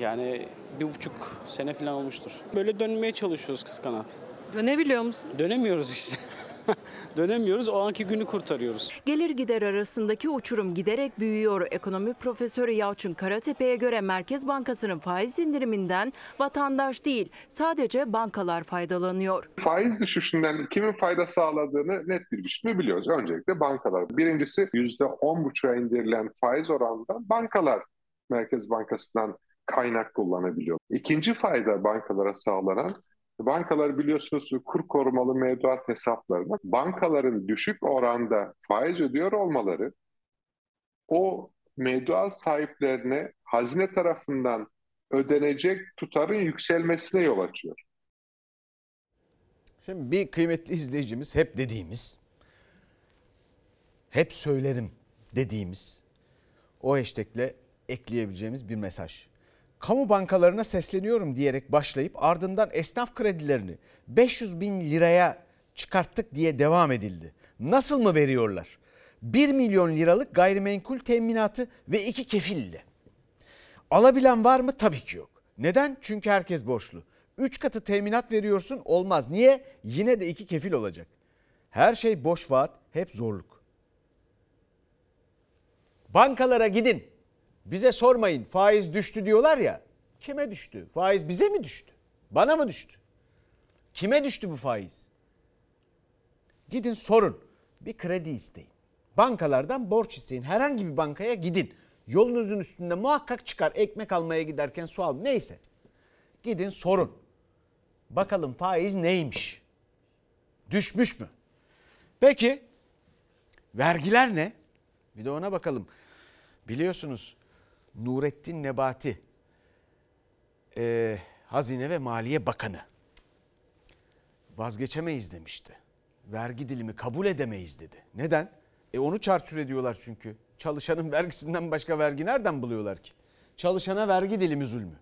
Yani bir buçuk sene falan olmuştur. Böyle dönmeye çalışıyoruz kız kanat. Dönebiliyor musun? Dönemiyoruz işte. *laughs* *laughs* Dönemiyoruz. O anki günü kurtarıyoruz. Gelir gider arasındaki uçurum giderek büyüyor. Ekonomi profesörü Yalçın Karatepe'ye göre Merkez Bankası'nın faiz indiriminden vatandaş değil sadece bankalar faydalanıyor. Faiz düşüşünden kimin fayda sağladığını net bir biçimde biliyoruz. Öncelikle bankalar. Birincisi %10,5'a indirilen faiz oranından bankalar Merkez Bankası'ndan kaynak kullanabiliyor. İkinci fayda bankalara sağlanan Bankalar biliyorsunuz kur korumalı mevduat hesaplarına bankaların düşük oranda faiz ödüyor olmaları o mevduat sahiplerine hazine tarafından ödenecek tutarın yükselmesine yol açıyor. Şimdi bir kıymetli izleyicimiz hep dediğimiz, hep söylerim dediğimiz o hashtagle ekleyebileceğimiz bir mesaj. Kamu bankalarına sesleniyorum diyerek başlayıp ardından esnaf kredilerini 500 bin liraya çıkarttık diye devam edildi. Nasıl mı veriyorlar? 1 milyon liralık gayrimenkul teminatı ve iki kefille. Alabilen var mı? Tabii ki yok. Neden? Çünkü herkes borçlu. 3 katı teminat veriyorsun olmaz. Niye? Yine de iki kefil olacak. Her şey boş vaat, hep zorluk. Bankalara gidin. Bize sormayın faiz düştü diyorlar ya. Kime düştü? Faiz bize mi düştü? Bana mı düştü? Kime düştü bu faiz? Gidin sorun. Bir kredi isteyin. Bankalardan borç isteyin. Herhangi bir bankaya gidin. Yolunuzun üstünde muhakkak çıkar. Ekmek almaya giderken su al. Neyse. Gidin sorun. Bakalım faiz neymiş? Düşmüş mü? Peki vergiler ne? Bir de ona bakalım. Biliyorsunuz Nurettin Nebati e, Hazine ve Maliye Bakanı vazgeçemeyiz demişti. Vergi dilimi kabul edemeyiz dedi. Neden? E onu çarçur ediyorlar çünkü. Çalışanın vergisinden başka vergi nereden buluyorlar ki? Çalışana vergi dilimi zulmü.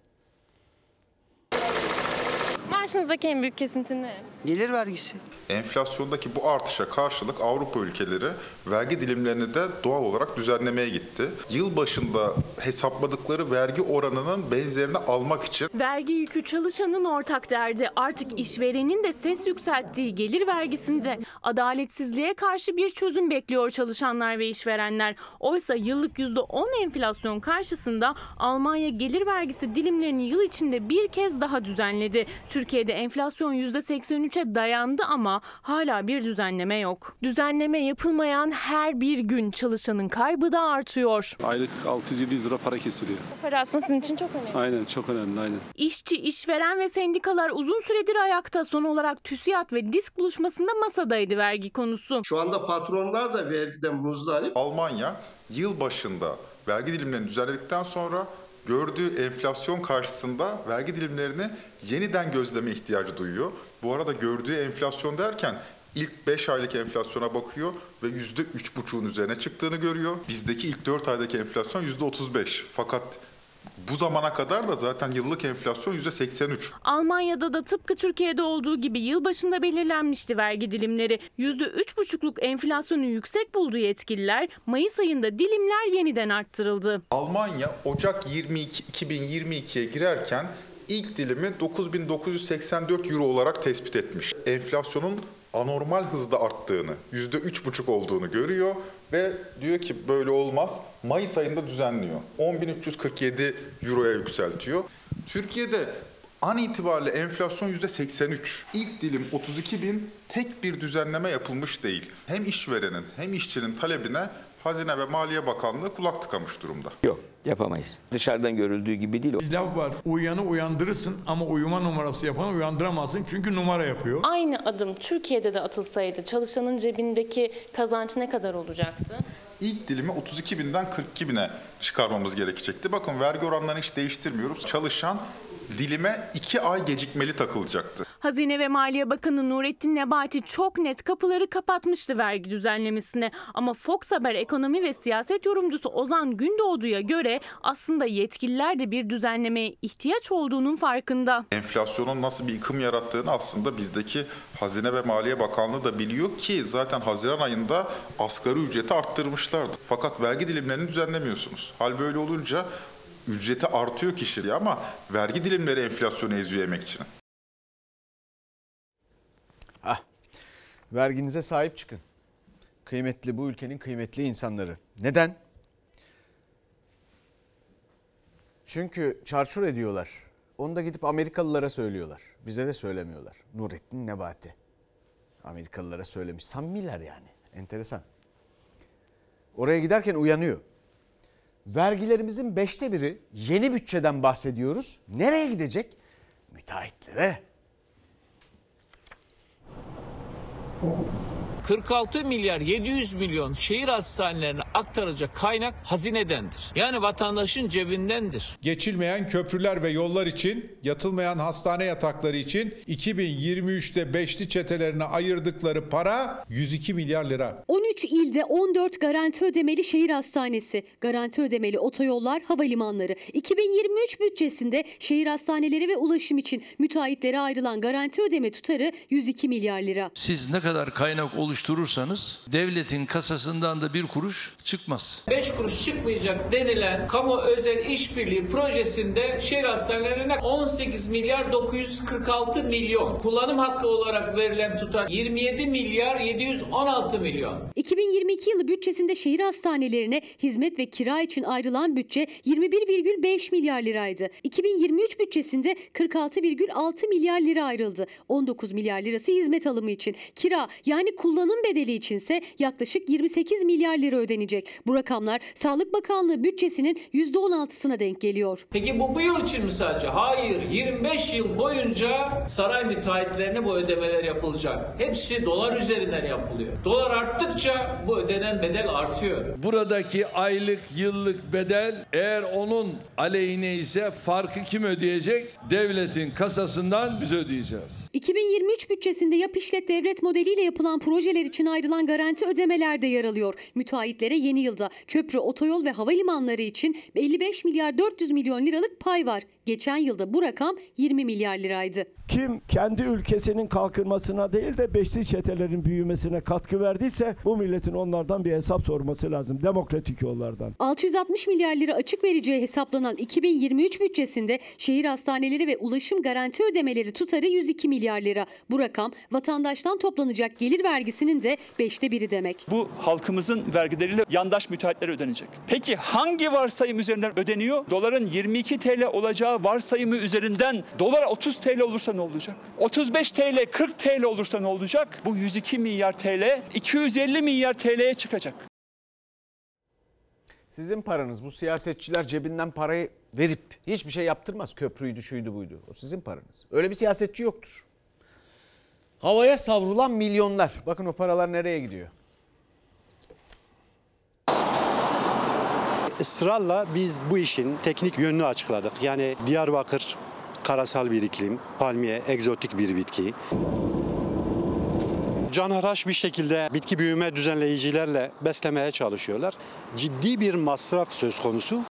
Maaşınızdaki en büyük kesinti ne? Gelir vergisi. Enflasyondaki bu artışa karşılık Avrupa ülkeleri vergi dilimlerini de doğal olarak düzenlemeye gitti. Yıl başında hesapladıkları vergi oranının benzerini almak için Vergi yükü çalışanın ortak derdi. Artık işverenin de ses yükselttiği gelir vergisinde adaletsizliğe karşı bir çözüm bekliyor çalışanlar ve işverenler. Oysa yıllık %10 enflasyon karşısında Almanya gelir vergisi dilimlerini yıl içinde bir kez daha düzenledi. Türkiye'de enflasyon %83'e dayandı ama hala bir düzenleme yok. Düzenleme yapılmayan her bir gün çalışanın kaybı da artıyor. Aylık 600-700 lira para kesiliyor. Bu para aslında sizin için çok önemli. Aynen çok önemli aynen. İşçi, işveren ve sendikalar uzun süredir ayakta. Son olarak TÜSİAD ve DİSK buluşmasında masadaydı vergi konusu. Şu anda patronlar da vergiden muzdarip. Almanya yıl başında vergi dilimlerini düzenledikten sonra gördüğü enflasyon karşısında vergi dilimlerini yeniden gözleme ihtiyacı duyuyor. Bu arada gördüğü enflasyon derken ilk 5 aylık enflasyona bakıyor ve %3,5'un üzerine çıktığını görüyor. Bizdeki ilk 4 aydaki enflasyon %35. Fakat Bu zamana kadar da zaten yıllık enflasyon %83. Almanya'da da tıpkı Türkiye'de olduğu gibi yılbaşında belirlenmişti vergi dilimleri. %3,5'luk enflasyonu yüksek bulduğu yetkililer Mayıs ayında dilimler yeniden arttırıldı. Almanya Ocak 22 2022'ye girerken ilk dilimi 9984 euro olarak tespit etmiş. Enflasyonun anormal hızda arttığını, %3,5 olduğunu görüyor ve diyor ki böyle olmaz. Mayıs ayında düzenliyor. 10.347 euroya yükseltiyor. Türkiye'de an itibariyle enflasyon %83. İlk dilim 32 bin tek bir düzenleme yapılmış değil. Hem işverenin hem işçinin talebine Hazine ve Maliye Bakanlığı kulak tıkamış durumda. Yok yapamayız. Dışarıdan görüldüğü gibi değil. Bir laf var. Uyanı uyandırırsın ama uyuma numarası yapanı uyandıramazsın çünkü numara yapıyor. Aynı adım Türkiye'de de atılsaydı çalışanın cebindeki kazanç ne kadar olacaktı? İlk dilimi 32 binden 42 bine çıkarmamız gerekecekti. Bakın vergi oranlarını hiç değiştirmiyoruz. Çalışan dilime 2 ay gecikmeli takılacaktı. Hazine ve Maliye Bakanı Nurettin Nebati çok net kapıları kapatmıştı vergi düzenlemesine. Ama Fox Haber ekonomi ve siyaset yorumcusu Ozan Gündoğdu'ya göre aslında yetkililer de bir düzenlemeye ihtiyaç olduğunun farkında. Enflasyonun nasıl bir yıkım yarattığını aslında bizdeki Hazine ve Maliye Bakanlığı da biliyor ki zaten Haziran ayında asgari ücreti arttırmışlardı. Fakat vergi dilimlerini düzenlemiyorsunuz. Hal böyle olunca ücreti artıyor kişiye ama vergi dilimleri enflasyonu eziyor emekçinin. Ah, verginize sahip çıkın. Kıymetli bu ülkenin kıymetli insanları. Neden? Çünkü çarçur ediyorlar. Onu da gidip Amerikalılara söylüyorlar. Bize de söylemiyorlar. Nurettin Nebati. Amerikalılara söylemiş. Samimiler yani. Enteresan. Oraya giderken uyanıyor. Vergilerimizin beşte biri yeni bütçeden bahsediyoruz. Nereye gidecek? Müteahhitlere. 46 milyar 700 milyon şehir hastanelerine aktaracak kaynak hazinedendir. Yani vatandaşın cebindendir. Geçilmeyen köprüler ve yollar için, yatılmayan hastane yatakları için 2023'te beşli çetelerine ayırdıkları para 102 milyar lira. 13 ilde 14 garanti ödemeli şehir hastanesi, garanti ödemeli otoyollar, havalimanları. 2023 bütçesinde şehir hastaneleri ve ulaşım için müteahhitlere ayrılan garanti ödeme tutarı 102 milyar lira. Siz ne kadar kaynak oluşturursanız devletin kasasından da bir kuruş çıkmaz. 5 kuruş çıkmayacak denilen kamu özel işbirliği projesinde şehir hastanelerine 18 milyar 946 milyon. Kullanım hakkı olarak verilen tutar 27 milyar 716 milyon. 2022 yılı bütçesinde şehir hastanelerine hizmet ve kira için ayrılan bütçe 21,5 milyar liraydı. 2023 bütçesinde 46,6 milyar lira ayrıldı. 19 milyar lirası hizmet alımı için. Kira yani kullanım bedeli içinse yaklaşık 28 milyar lira ödenecek. Bu rakamlar Sağlık Bakanlığı bütçesinin %16'sına denk geliyor. Peki bu bu yıl için mi sadece? Hayır. 25 yıl boyunca saray müteahhitlerine bu ödemeler yapılacak. Hepsi dolar üzerinden yapılıyor. Dolar arttıkça bu ödenen bedel artıyor. Buradaki aylık yıllık bedel eğer onun aleyhine ise farkı kim ödeyecek? Devletin kasasından biz ödeyeceğiz. 2023 bütçesinde yap işlet devlet modeliyle yapılan projeler için ayrılan garanti ödemeler de yer alıyor. Müteahhitlere yeni yılda köprü, otoyol ve havalimanları için 55 milyar 400 milyon liralık pay var. Geçen yılda bu rakam 20 milyar liraydı. Kim kendi ülkesinin kalkınmasına değil de beşli çetelerin büyümesine katkı verdiyse bu milletin onlardan bir hesap sorması lazım. Demokratik yollardan. 660 milyar lira açık vereceği hesaplanan 2023 bütçesinde şehir hastaneleri ve ulaşım garanti ödemeleri tutarı 102 milyar lira. Bu rakam vatandaştan toplanacak gelir vergisinin de beşte biri demek. Bu halkımızın vergileriyle yandaş müteahhitlere ödenecek. Peki hangi varsayım üzerinden ödeniyor? Doların 22 TL olacağı varsayımı üzerinden dolar 30 TL olursa ne olacak? 35 TL 40 TL olursa ne olacak? Bu 102 milyar TL 250 milyar TL'ye çıkacak. Sizin paranız bu siyasetçiler cebinden parayı verip hiçbir şey yaptırmaz. Köprüydü şuydu buydu. O sizin paranız. Öyle bir siyasetçi yoktur. Havaya savrulan milyonlar. Bakın o paralar nereye gidiyor? Israrla biz bu işin teknik yönünü açıkladık. Yani Diyarbakır karasal bir iklim, palmiye egzotik bir bitki. Canhıraş bir şekilde bitki büyüme düzenleyicilerle beslemeye çalışıyorlar. Ciddi bir masraf söz konusu.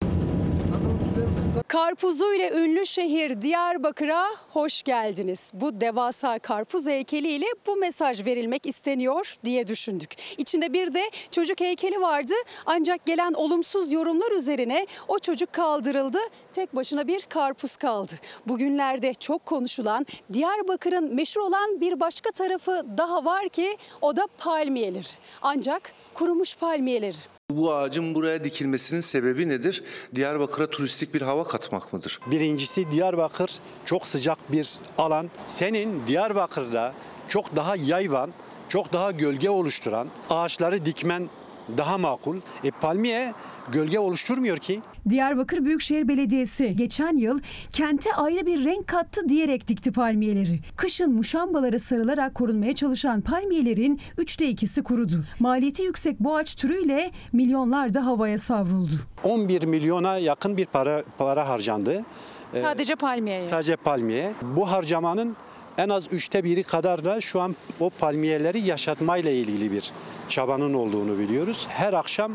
Karpuzuyla ünlü şehir Diyarbakır'a hoş geldiniz. Bu devasa karpuz heykeliyle bu mesaj verilmek isteniyor diye düşündük. İçinde bir de çocuk heykeli vardı ancak gelen olumsuz yorumlar üzerine o çocuk kaldırıldı. Tek başına bir karpuz kaldı. Bugünlerde çok konuşulan Diyarbakır'ın meşhur olan bir başka tarafı daha var ki o da palmiyeler. Ancak kurumuş palmiyeler. Bu ağacın buraya dikilmesinin sebebi nedir? Diyarbakır'a turistik bir hava katmak mıdır? Birincisi Diyarbakır çok sıcak bir alan. Senin Diyarbakır'da çok daha yayvan, çok daha gölge oluşturan ağaçları dikmen daha makul. E palmiye gölge oluşturmuyor ki. Diyarbakır Büyükşehir Belediyesi geçen yıl kente ayrı bir renk kattı diyerek dikti palmiyeleri. Kışın muşambalara sarılarak korunmaya çalışan palmiyelerin üçte ikisi kurudu. Maliyeti yüksek bu ağaç türüyle milyonlar da havaya savruldu. 11 milyona yakın bir para para harcandı. E, Sadece palmiyeye. Sadece palmiye. Bu harcamanın en az üçte biri kadar da şu an o palmiyeleri yaşatmayla ilgili bir çabanın olduğunu biliyoruz. Her akşam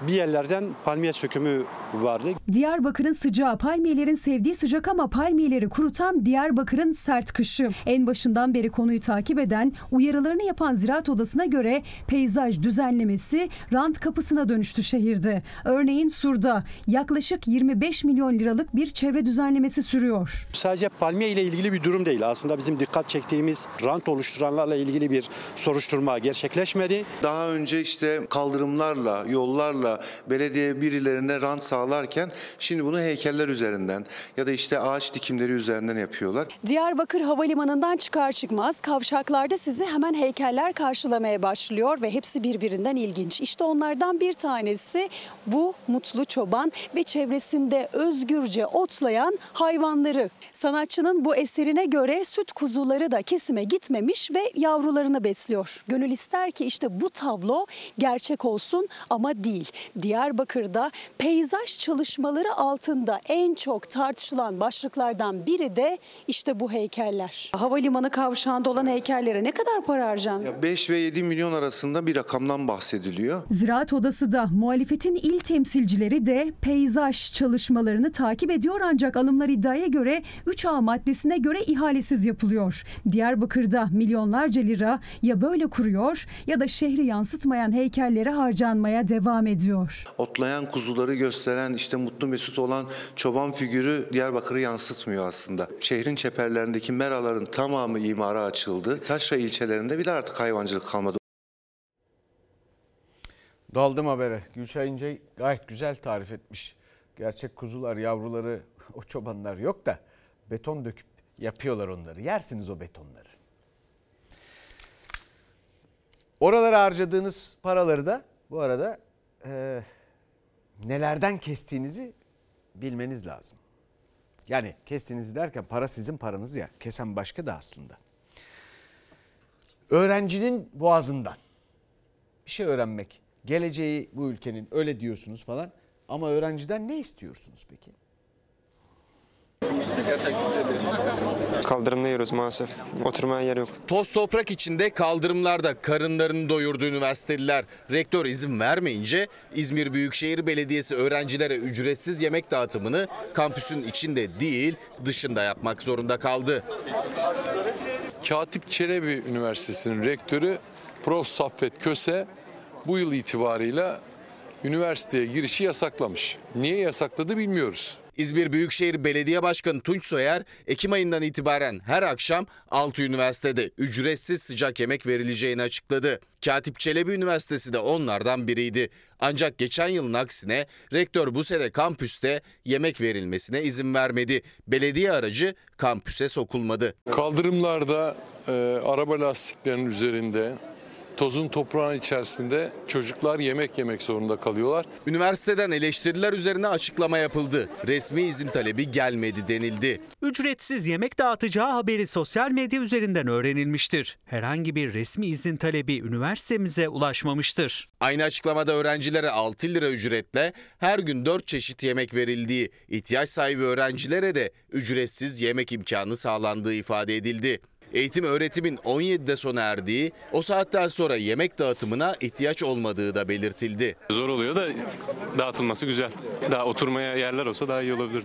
bir yerlerden palmiye sökümü vardı. Diyarbakır'ın sıcağı palmiyelerin sevdiği sıcak ama palmiyeleri kurutan Diyarbakır'ın sert kışı. En başından beri konuyu takip eden uyarılarını yapan Ziraat Odası'na göre peyzaj düzenlemesi rant kapısına dönüştü şehirde. Örneğin Sur'da yaklaşık 25 milyon liralık bir çevre düzenlemesi sürüyor. Sadece palmiye ile ilgili bir durum değil. Aslında bizim dikkat çektiğimiz rant oluşturanlarla ilgili bir soruşturma gerçekleşmedi. Daha önce işte kaldırımlarla, yollarla belediye birilerine rant sağlarken şimdi bunu heykeller üzerinden ya da işte ağaç dikimleri üzerinden yapıyorlar. Diyarbakır Havalimanı'ndan çıkar çıkmaz kavşaklarda sizi hemen heykeller karşılamaya başlıyor ve hepsi birbirinden ilginç. İşte onlardan bir tanesi bu mutlu çoban ve çevresinde özgürce otlayan hayvanları. Sanatçının bu eserine göre süt kuzuları da kesime gitmemiş ve yavrularını besliyor. Gönül ister ki işte bu tablo gerçek olsun ama değil. Diyarbakır'da peyzaj çalışmaları altında en çok tartışılan başlıklardan biri de işte bu heykeller. Havalimanı kavşağında olan heykellere ne kadar para harcandı? Ya 5 ve 7 milyon arasında bir rakamdan bahsediliyor. Ziraat Odası da muhalefetin il temsilcileri de peyzaj çalışmalarını takip ediyor ancak alımlar iddiaya göre 3A maddesine göre ihalesiz yapılıyor. Diyarbakır'da milyonlarca lira ya böyle kuruyor ya da şehri yansıtmayan heykellere harcanmaya devam ediyor. Otlayan kuzuları gösteren işte mutlu mesut olan çoban figürü Diyarbakır'ı yansıtmıyor aslında. Şehrin çeperlerindeki meraların tamamı imara açıldı. Taşra ilçelerinde bile artık hayvancılık kalmadı. Daldım habere. Gülşah İnce gayet güzel tarif etmiş. Gerçek kuzular, yavruları, *laughs* o çobanlar yok da beton döküp yapıyorlar onları. Yersiniz o betonları. Oralara harcadığınız paraları da bu arada e, nelerden kestiğinizi bilmeniz lazım. Yani kestiğinizi derken para sizin paranız ya. Kesen başka da aslında. Öğrencinin boğazından bir şey öğrenmek, geleceği bu ülkenin öyle diyorsunuz falan. Ama öğrenciden ne istiyorsunuz peki? Kaldırımda yiyoruz maalesef. Oturmaya yer yok. Toz toprak içinde kaldırımlarda karınlarını doyurdu üniversiteliler. Rektör izin vermeyince İzmir Büyükşehir Belediyesi öğrencilere ücretsiz yemek dağıtımını kampüsün içinde değil dışında yapmak zorunda kaldı. Katip Çelebi Üniversitesi'nin rektörü Prof. Saffet Köse bu yıl itibarıyla üniversiteye girişi yasaklamış. Niye yasakladı bilmiyoruz. İzmir Büyükşehir Belediye Başkanı Tunç Soyer, Ekim ayından itibaren her akşam 6 üniversitede ücretsiz sıcak yemek verileceğini açıkladı. Katip Çelebi Üniversitesi de onlardan biriydi. Ancak geçen yılın aksine rektör bu sene kampüste yemek verilmesine izin vermedi. Belediye aracı kampüse sokulmadı. Kaldırımlarda e, araba lastiklerinin üzerinde tozun toprağın içerisinde çocuklar yemek yemek zorunda kalıyorlar. Üniversiteden eleştiriler üzerine açıklama yapıldı. Resmi izin talebi gelmedi denildi. Ücretsiz yemek dağıtacağı haberi sosyal medya üzerinden öğrenilmiştir. Herhangi bir resmi izin talebi üniversitemize ulaşmamıştır. Aynı açıklamada öğrencilere 6 lira ücretle her gün 4 çeşit yemek verildiği, ihtiyaç sahibi öğrencilere de ücretsiz yemek imkanı sağlandığı ifade edildi. Eğitim öğretimin 17'de sona erdiği, o saatten sonra yemek dağıtımına ihtiyaç olmadığı da belirtildi. Zor oluyor da dağıtılması güzel. Daha oturmaya yerler olsa daha iyi olabilir.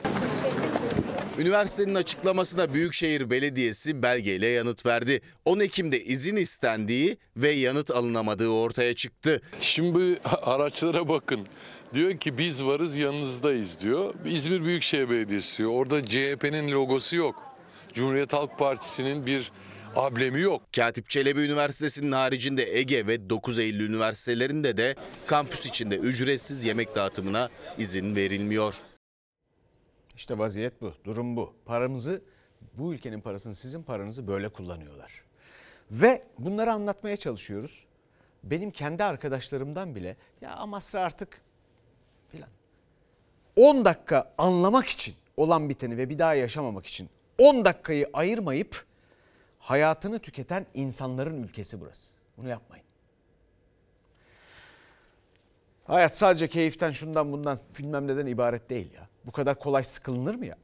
Üniversitenin açıklamasına Büyükşehir Belediyesi belgeyle yanıt verdi. 10 Ekim'de izin istendiği ve yanıt alınamadığı ortaya çıktı. Şimdi araçlara bakın. Diyor ki biz varız yanınızdayız diyor. İzmir Büyükşehir Belediyesi diyor. Orada CHP'nin logosu yok. Cumhuriyet Halk Partisi'nin bir ablemi yok. Katip Çelebi Üniversitesi'nin haricinde Ege ve 9 Eylül üniversitelerinde de kampüs içinde ücretsiz yemek dağıtımına izin verilmiyor. İşte vaziyet bu, durum bu. Paramızı, bu ülkenin parasını, sizin paranızı böyle kullanıyorlar. Ve bunları anlatmaya çalışıyoruz. Benim kendi arkadaşlarımdan bile ya Amasra artık filan 10 dakika anlamak için olan biteni ve bir daha yaşamamak için 10 dakikayı ayırmayıp hayatını tüketen insanların ülkesi burası. Bunu yapmayın. Hayat sadece keyiften şundan bundan bilmem neden ibaret değil ya. Bu kadar kolay sıkılınır mı ya?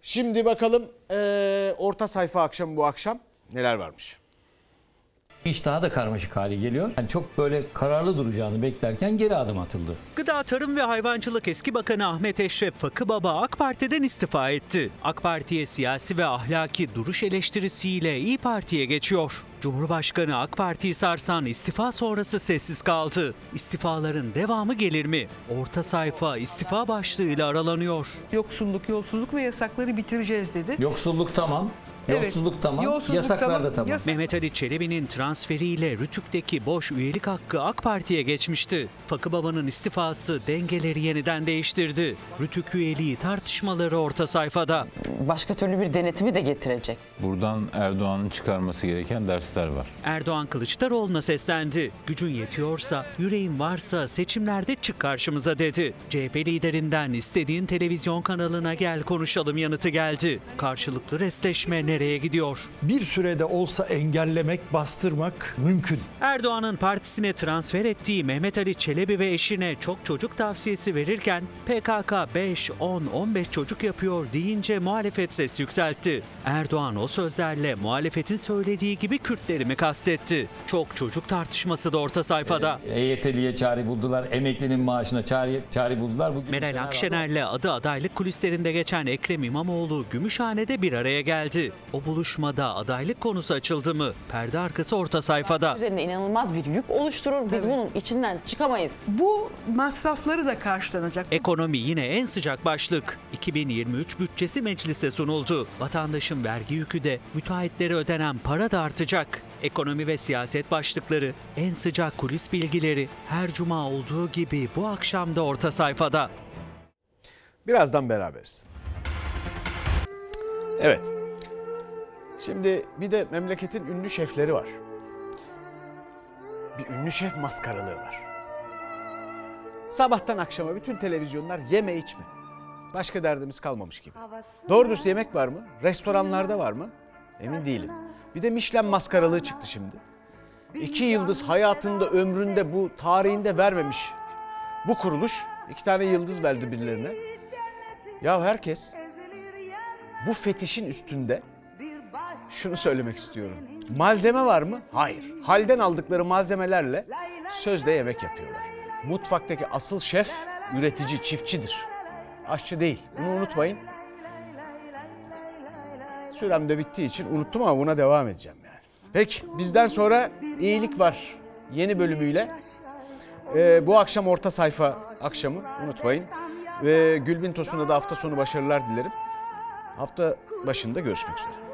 Şimdi bakalım eee, orta sayfa akşamı bu akşam neler varmış. İş daha da karmaşık hale geliyor. Yani çok böyle kararlı duracağını beklerken geri adım atıldı. Gıda, Tarım ve Hayvancılık eski bakanı Ahmet Eşref Fakıbaba AK Parti'den istifa etti. AK Parti'ye siyasi ve ahlaki duruş eleştirisiyle İyi Parti'ye geçiyor. Cumhurbaşkanı AK Parti'yi sarsan istifa sonrası sessiz kaldı. İstifaların devamı gelir mi? Orta sayfa istifa başlığıyla aralanıyor. Yoksulluk, yolsuzluk ve yasakları bitireceğiz dedi. Yoksulluk tamam. Evet, Yolsuzluk tamam, yolsuzluk yasaklar tamam, da tamam. yas- Mehmet Ali Çelebi'nin transferiyle Rütük'teki boş üyelik hakkı AK Parti'ye geçmişti. Fakıbaba'nın istifası dengeleri yeniden değiştirdi. Rütük üyeliği tartışmaları orta sayfada. Başka türlü bir denetimi de getirecek. Buradan Erdoğan'ın çıkarması gereken dersler var. Erdoğan Kılıçdaroğlu'na seslendi. Gücün yetiyorsa, yüreğin varsa seçimlerde çık karşımıza dedi. CHP liderinden istediğin televizyon kanalına gel konuşalım yanıtı geldi. Karşılıklı restleşme nereye gidiyor? Bir sürede olsa engellemek, bastırmak mümkün. Erdoğan'ın partisine transfer ettiği Mehmet Ali Çelebi ve eşine çok çocuk tavsiyesi verirken PKK 5, 10, 15 çocuk yapıyor deyince muhalefet ses yükseltti. Erdoğan o sözlerle muhalefetin söylediği gibi Kürtleri mi kastetti? Çok çocuk tartışması da orta sayfada. EYT'liye çare buldular, emeklinin maaşına çare, çare buldular. Bugün Meral Akşener'le adı adaylık kulislerinde geçen Ekrem İmamoğlu Gümüşhane'de bir araya geldi. O buluşmada adaylık konusu açıldı mı? Perde arkası orta sayfada. Üzerinde inanılmaz bir yük oluşturur. Biz bunun içinden çıkamayız. Bu masrafları da karşılanacak. Ekonomi yine en sıcak başlık. 2023 bütçesi meclise sunuldu. Vatandaşın vergi yükü de müteahhitlere ödenen para da artacak. Ekonomi ve siyaset başlıkları, en sıcak kulis bilgileri her cuma olduğu gibi bu akşam da orta sayfada. Birazdan beraberiz. Evet. Şimdi bir de memleketin ünlü şefleri var. Bir ünlü şef maskaralığı var. Sabahtan akşama bütün televizyonlar yeme içme. Başka derdimiz kalmamış gibi. Doğru dürüst yemek var mı? Restoranlarda var mı? Emin değilim. Bir de Michelin maskaralığı çıktı şimdi. İki yıldız hayatında ömründe bu tarihinde vermemiş bu kuruluş iki tane yıldız verdi birilerine. Ya herkes bu fetişin üstünde şunu söylemek istiyorum. Malzeme var mı? Hayır. Halden aldıkları malzemelerle sözde yemek yapıyorlar. Mutfaktaki asıl şef üretici, çiftçidir. Aşçı değil. Bunu unutmayın. Sürem de bittiği için unuttum ama buna devam edeceğim yani. Peki bizden sonra iyilik var yeni bölümüyle. Ee, bu akşam orta sayfa akşamı unutmayın. Ve Gülbin Tosun'a da hafta sonu başarılar dilerim. Hafta başında görüşmek üzere.